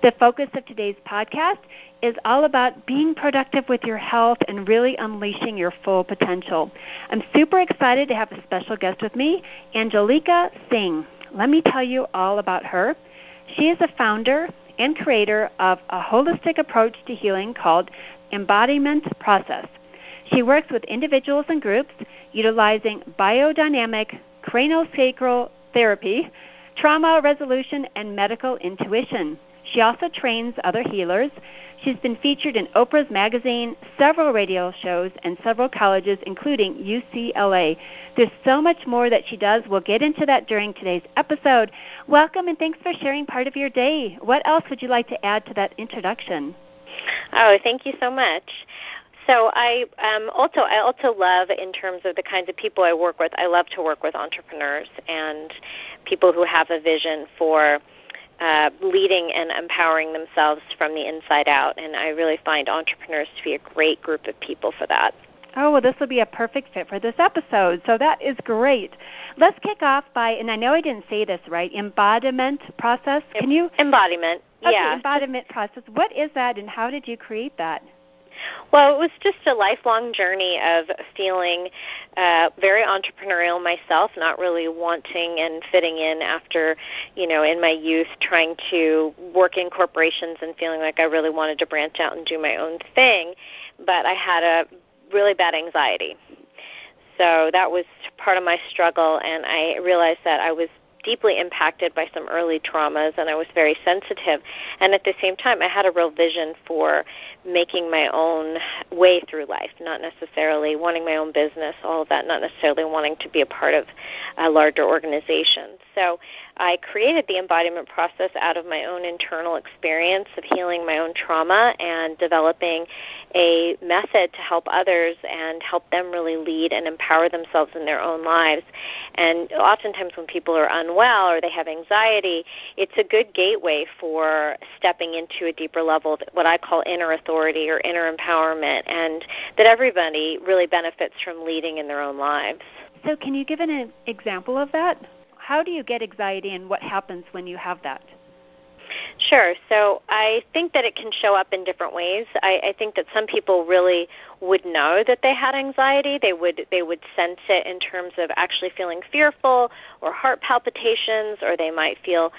The focus of today's podcast is all about being productive with your health and really unleashing your full potential. I'm super excited to have a special guest with me, Angelica Singh. Let me tell you all about her. She is a founder and creator of a holistic approach to healing called Embodiment Process. She works with individuals and groups utilizing biodynamic craniosacral therapy, trauma resolution, and medical intuition. She also trains other healers. She's been featured in Oprah's magazine, several radio shows, and several colleges, including UCLA. There's so much more that she does. We'll get into that during today's episode. Welcome and thanks for sharing part of your day. What else would you like to add to that introduction? Oh, thank you so much. So I um, also I also love in terms of the kinds of people I work with. I love to work with entrepreneurs and people who have a vision for uh, leading and empowering themselves from the inside out. And I really find entrepreneurs to be a great group of people for that. Oh, well, this will be a perfect fit for this episode. So that is great. Let's kick off by, and I know I didn't say this right, embodiment process. Can you? Embodiment. Okay, yeah. embodiment process. What is that, and how did you create that? Well, it was just a lifelong journey of feeling uh, very entrepreneurial myself, not really wanting and fitting in after, you know, in my youth, trying to work in corporations and feeling like I really wanted to branch out and do my own thing. But I had a really bad anxiety. So that was part of my struggle, and I realized that I was deeply impacted by some early traumas and I was very sensitive. And at the same time, I had a real vision for making my own way through life, not necessarily wanting my own business, all of that, not necessarily wanting to be a part of a larger organization. So I created the embodiment process out of my own internal experience of healing my own trauma and developing a method to help others and help them really lead and empower themselves in their own lives. And oftentimes when people are unwell or they have anxiety, it's a good gateway for stepping into a deeper level what I call inner authority or inner empowerment and that everybody really benefits from leading in their own lives. So, can you give an example of that? How do you get anxiety and what happens when you have that? Sure. So I think that it can show up in different ways. I, I think that some people really would know that they had anxiety. They would they would sense it in terms of actually feeling fearful or heart palpitations, or they might feel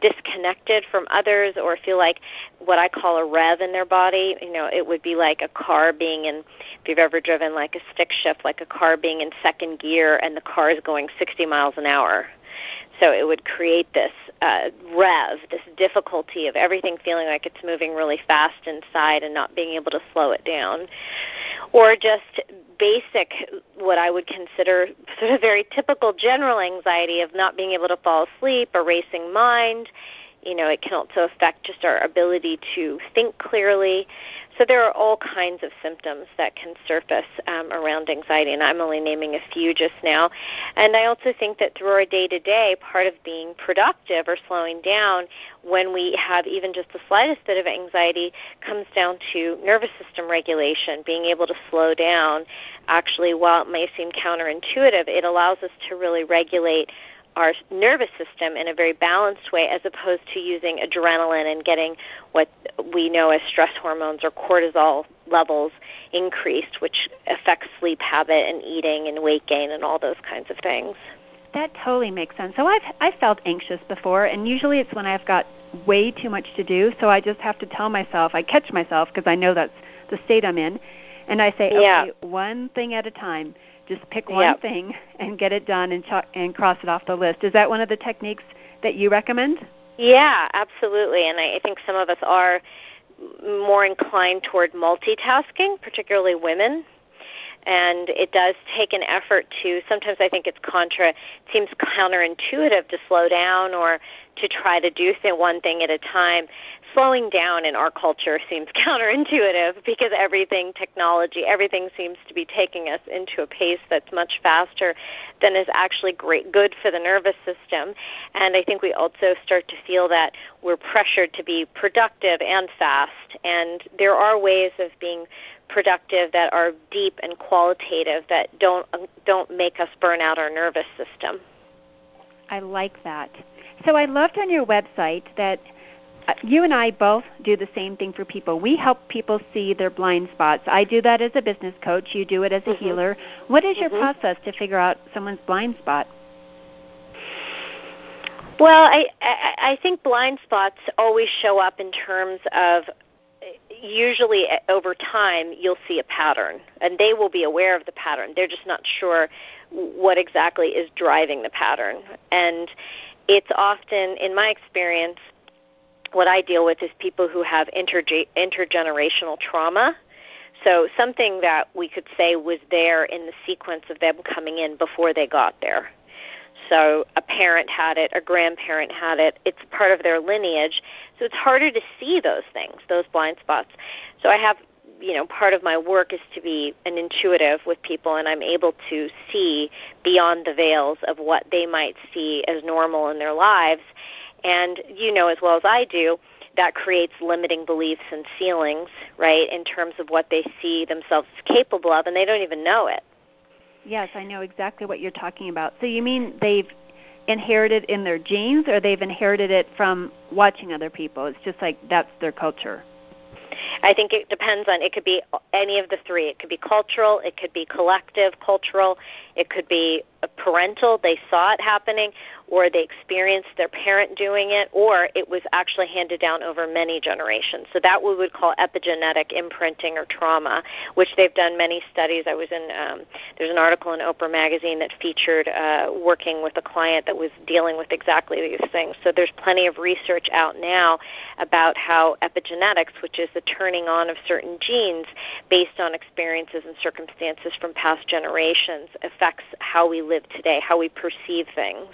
disconnected from others, or feel like what I call a rev in their body. You know, it would be like a car being in. If you've ever driven like a stick shift, like a car being in second gear and the car is going 60 miles an hour so it would create this uh, rev, this difficulty of everything feeling like it's moving really fast inside and not being able to slow it down. Or just basic, what I would consider sort of very typical general anxiety of not being able to fall asleep, a racing mind, you know, it can also affect just our ability to think clearly. So there are all kinds of symptoms that can surface um, around anxiety, and I'm only naming a few just now. And I also think that through our day to day, part of being productive or slowing down when we have even just the slightest bit of anxiety comes down to nervous system regulation, being able to slow down. Actually, while it may seem counterintuitive, it allows us to really regulate our nervous system in a very balanced way as opposed to using adrenaline and getting what we know as stress hormones or cortisol levels increased, which affects sleep habit and eating and weight gain and all those kinds of things. That totally makes sense. So I've I've felt anxious before, and usually it's when I've got way too much to do. So I just have to tell myself, I catch myself because I know that's the state I'm in, and I say, okay, yeah. one thing at a time just pick one yep. thing and get it done and ch- and cross it off the list. Is that one of the techniques that you recommend? Yeah, absolutely. And I, I think some of us are more inclined toward multitasking, particularly women and it does take an effort to sometimes i think it's contra it seems counterintuitive to slow down or to try to do one thing at a time slowing down in our culture seems counterintuitive because everything technology everything seems to be taking us into a pace that's much faster than is actually great good for the nervous system and i think we also start to feel that we're pressured to be productive and fast and there are ways of being productive that are deep and qualitative that don't don't make us burn out our nervous system. I like that. So I loved on your website that uh, you and I both do the same thing for people. We help people see their blind spots. I do that as a business coach. You do it as a mm-hmm. healer. What is your mm-hmm. process to figure out someone's blind spot? Well, I, I I think blind spots always show up in terms of usually eh, over time you'll see a pattern and they will be aware of the pattern they're just not sure what exactly is driving the pattern and it's often in my experience what i deal with is people who have interge- intergenerational trauma so something that we could say was there in the sequence of them coming in before they got there so a parent had it, a grandparent had it. It's part of their lineage. So it's harder to see those things, those blind spots. So I have, you know, part of my work is to be an intuitive with people and I'm able to see beyond the veils of what they might see as normal in their lives. And you know as well as I do, that creates limiting beliefs and feelings, right, in terms of what they see themselves capable of and they don't even know it. Yes, I know exactly what you're talking about. So you mean they've inherited in their genes or they've inherited it from watching other people? It's just like that's their culture. I think it depends on it could be any of the three. It could be cultural, it could be collective cultural, it could be parental, they saw it happening, or they experienced their parent doing it, or it was actually handed down over many generations. So that we would call epigenetic imprinting or trauma, which they've done many studies. I was in um, there's an article in Oprah magazine that featured uh, working with a client that was dealing with exactly these things. So there's plenty of research out now about how epigenetics, which is the turning on of certain genes based on experiences and circumstances from past generations, affects how we live today, how we perceive things.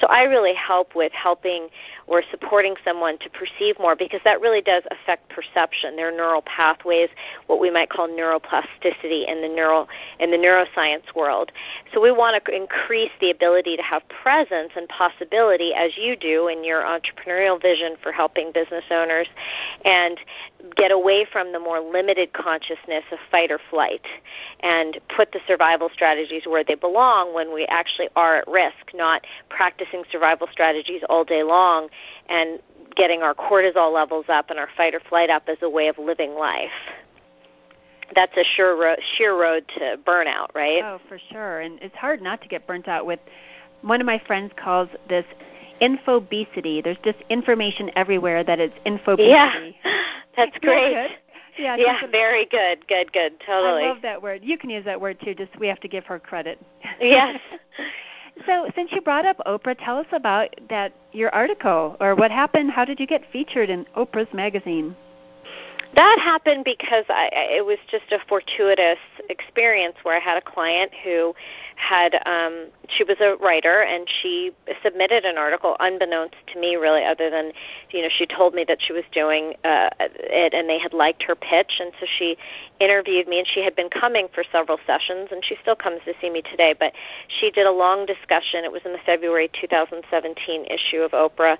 So I really help with helping or supporting someone to perceive more because that really does affect perception, their neural pathways, what we might call neuroplasticity in the neural in the neuroscience world. So we want to increase the ability to have presence and possibility as you do in your entrepreneurial vision for helping business owners and get away from the more limited consciousness of fight or flight and put the survival strategies where they belong when we actually are at risk, not practicing survival strategies all day long and getting our cortisol levels up and our fight or flight up as a way of living life. That's a sure road, sheer road to burnout, right? Oh, for sure. And it's hard not to get burnt out with one of my friends calls this infobesity. There's just information everywhere that it's infobesity. Yeah, that's great. Yeah, yeah, very good, good, good, totally. I love that word. You can use that word too. Just we have to give her credit. Yes. so, since you brought up Oprah, tell us about that your article or what happened. How did you get featured in Oprah's magazine? That happened because I, it was just a fortuitous experience where I had a client who had um, she was a writer and she submitted an article unbeknownst to me really other than you know she told me that she was doing uh, it and they had liked her pitch. And so she interviewed me and she had been coming for several sessions and she still comes to see me today. But she did a long discussion. It was in the February 2017 issue of Oprah.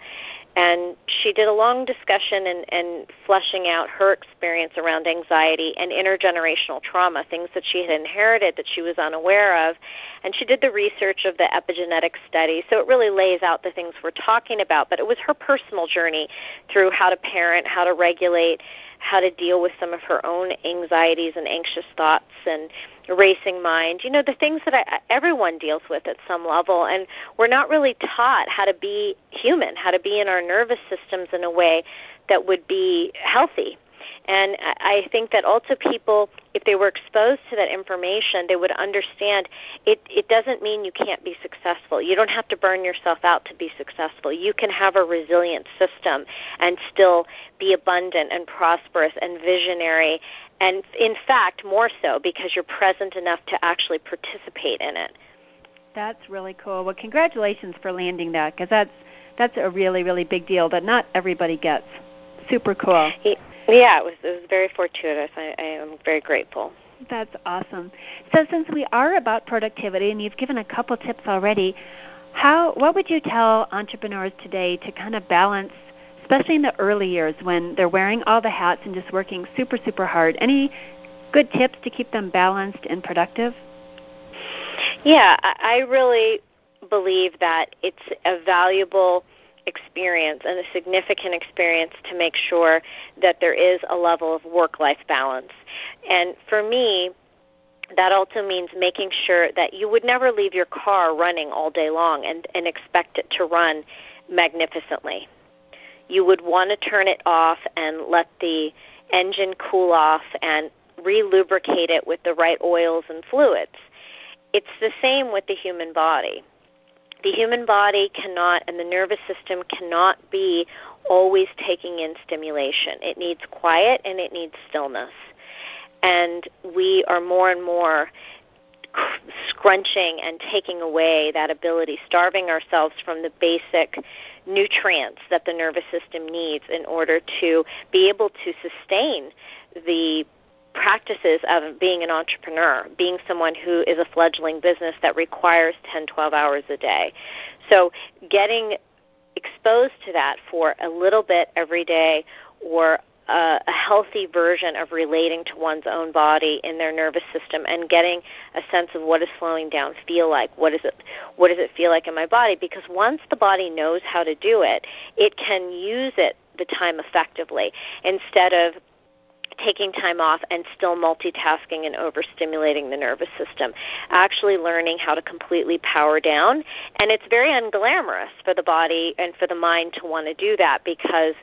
And she did a long discussion and, and fleshing out her experience around anxiety and intergenerational trauma, things that she had inherited that she was unaware of. And she did the research of the epigenetic study. So it really lays out the things we're talking about. But it was her personal journey through how to parent, how to regulate, how to deal with some of her own anxieties and anxious thoughts and racing mind you know the things that I, everyone deals with at some level and we're not really taught how to be human how to be in our nervous systems in a way that would be healthy And I think that also people, if they were exposed to that information, they would understand it, it doesn't mean you can't be successful. You don't have to burn yourself out to be successful. You can have a resilient system and still be abundant and prosperous and visionary, and in fact, more so because you're present enough to actually participate in it. That's really cool. Well, congratulations for landing that because that's that's a really really big deal that not everybody gets. Super cool. Yeah, it was it was very fortuitous. I, I am very grateful. That's awesome. So since we are about productivity and you've given a couple tips already, how what would you tell entrepreneurs today to kind of balance especially in the early years when they're wearing all the hats and just working super super hard. Any good tips to keep them balanced and productive? Yeah, I really believe that it's a valuable experience and a significant experience to make sure that there is a level of work life balance. And for me, that also means making sure that you would never leave your car running all day long and, and expect it to run magnificently. You would want to turn it off and let the engine cool off and re lubricate it with the right oils and fluids. It's the same with the human body the human body cannot and the nervous system cannot be always taking in stimulation. It needs quiet and it needs stillness. And we are more and more scrunching and taking away that ability, starving ourselves from the basic nutrients that the nervous system needs in order to be able to sustain the practices of being an entrepreneur, being someone who is a fledgling business that requires 10, 12 hours a day. So getting exposed to that for a little bit every day or a, a healthy version of relating to one's own body in their nervous system and getting a sense of what does slowing down feel like what is it what does it feel like in my body because once the body knows how to do it it can use it the time effectively instead of taking time off and still multitasking and overstimulating the nervous system. Actually learning how to completely power down. And it's very unglamorous for the body and for the mind to want to do that because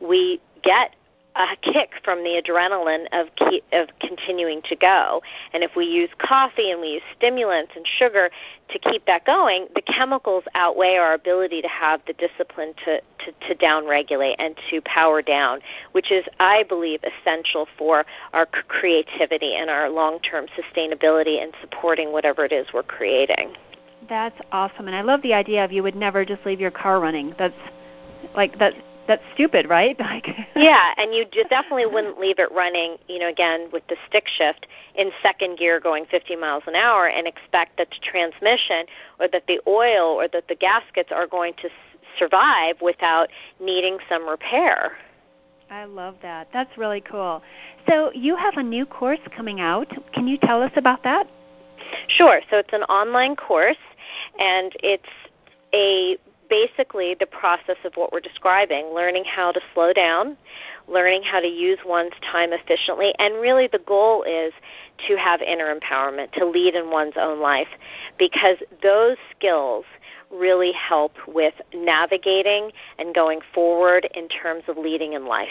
we get a kick from the adrenaline of keep, of continuing to go. And if we use coffee and we use stimulants and sugar to keep that going, the chemicals outweigh our ability to have the discipline to to, to down regulate and to power down, which is, I believe, essential for our creativity and our long term sustainability and supporting whatever it is we're creating. That's awesome, and I love the idea of you would never just leave your car running. That's like that that's stupid, right? Like Yeah, and you definitely wouldn't leave it running, you know, again with the stick shift in second gear going 50 miles an hour and expect that the transmission or that the oil or that the gaskets are going to survive without needing some repair. I love that. That's really cool. So, you have a new course coming out. Can you tell us about that? Sure. So, it's an online course and it's a basically the process of what we're describing learning how to slow down, learning how to use one's time efficiently, and really the goal is to have inner empowerment, to lead in one's own life, because those skills really help with navigating and going forward in terms of leading in life,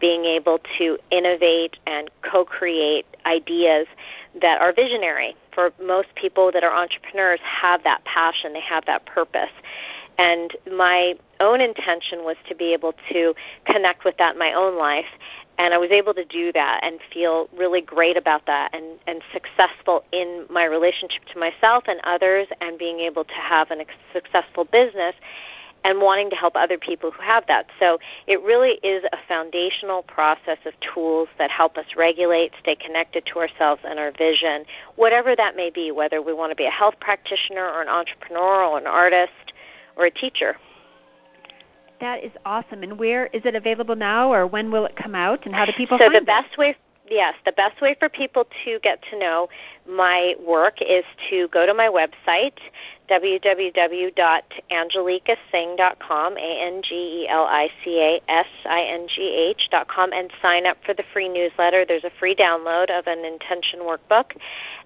being able to innovate and co create ideas that are visionary. For most people that are entrepreneurs, have that passion, they have that purpose. And my own intention was to be able to connect with that in my own life. And I was able to do that and feel really great about that and, and successful in my relationship to myself and others and being able to have a successful business and wanting to help other people who have that. So it really is a foundational process of tools that help us regulate, stay connected to ourselves and our vision, whatever that may be, whether we want to be a health practitioner or an entrepreneur or an artist or a teacher. That is awesome. And where is it available now, or when will it come out? And how do people so find it? So the best way yes, the best way for people to get to know my work is to go to my website, www.angelicasingh.com, A-N-G-E-L-I-C-A-S-I-N-G-H.com, and sign up for the free newsletter. There's a free download of an intention workbook.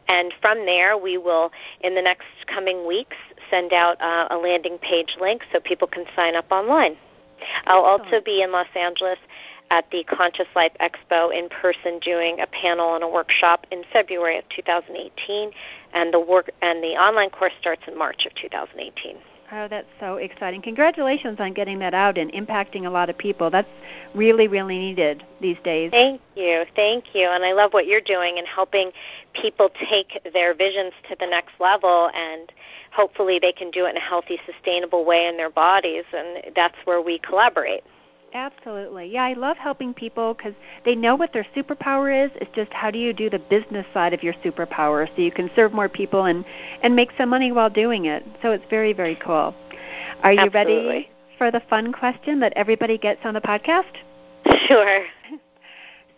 And from there, we will, in the next coming weeks, send out uh, a landing page link so people can sign up online. I'll also be in Los Angeles at the Conscious Life Expo in person doing a panel and a workshop in February of 2018 and the work and the online course starts in March of 2018. Oh, that's so exciting. Congratulations on getting that out and impacting a lot of people. That's really, really needed these days. Thank you. Thank you. And I love what you're doing and helping people take their visions to the next level and hopefully they can do it in a healthy, sustainable way in their bodies. And that's where we collaborate. Absolutely. Yeah, I love helping people because they know what their superpower is. It's just how do you do the business side of your superpower so you can serve more people and and make some money while doing it. So it's very very cool. Are you Absolutely. ready for the fun question that everybody gets on the podcast? Sure.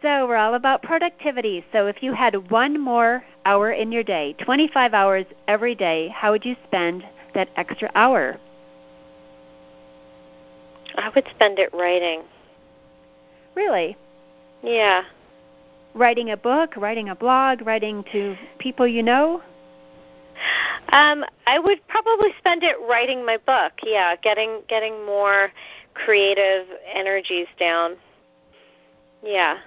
So we're all about productivity. So if you had one more hour in your day, 25 hours every day, how would you spend that extra hour? I would spend it writing. Really? Yeah. Writing a book, writing a blog, writing to people you know? Um, I would probably spend it writing my book. Yeah, getting getting more creative energies down. Yeah.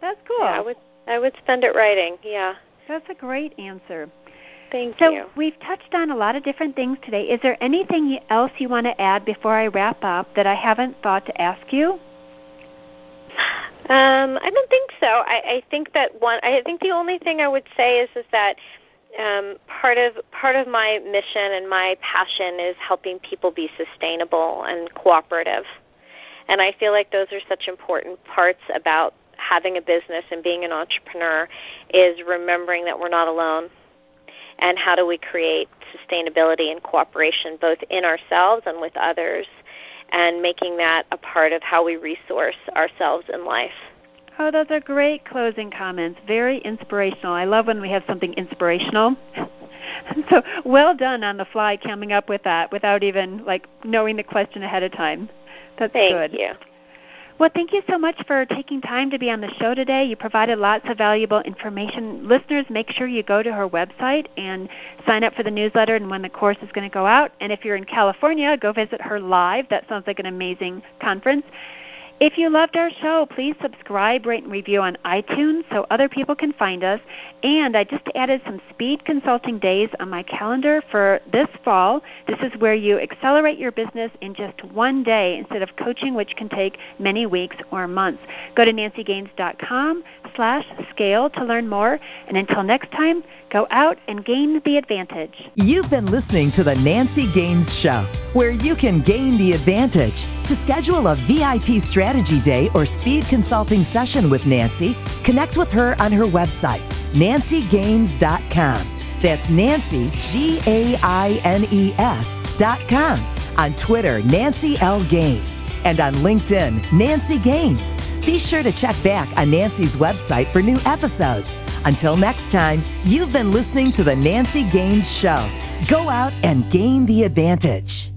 That's cool. Yeah, I would I would spend it writing. Yeah. That's a great answer. Thank so you. we've touched on a lot of different things today. Is there anything else you want to add before I wrap up that I haven't thought to ask you? Um, I don't think so. I, I think that one. I think the only thing I would say is is that um, part of part of my mission and my passion is helping people be sustainable and cooperative. And I feel like those are such important parts about having a business and being an entrepreneur is remembering that we're not alone and how do we create sustainability and cooperation both in ourselves and with others and making that a part of how we resource ourselves in life. Oh, those are great closing comments. Very inspirational. I love when we have something inspirational. so well done on the fly coming up with that without even like knowing the question ahead of time. That's Thank good. you. Well, thank you so much for taking time to be on the show today. You provided lots of valuable information. Listeners, make sure you go to her website and sign up for the newsletter and when the course is going to go out. And if you're in California, go visit her live. That sounds like an amazing conference. If you loved our show, please subscribe, rate, and review on iTunes so other people can find us. And I just added some speed consulting days on my calendar for this fall. This is where you accelerate your business in just one day instead of coaching, which can take many weeks or months. Go to nancygaines.com slash scale to learn more. And until next time, go out and gain the advantage. You've been listening to the Nancy Gaines Show, where you can gain the advantage. To schedule a VIP strategy day or speed consulting session with Nancy, connect with her on her website, nancygaines.com. That's Nancy, G A I N E S dot com. On Twitter, Nancy L. Gaines. And on LinkedIn, Nancy Gaines. Be sure to check back on Nancy's website for new episodes. Until next time, you've been listening to The Nancy Gaines Show. Go out and gain the advantage.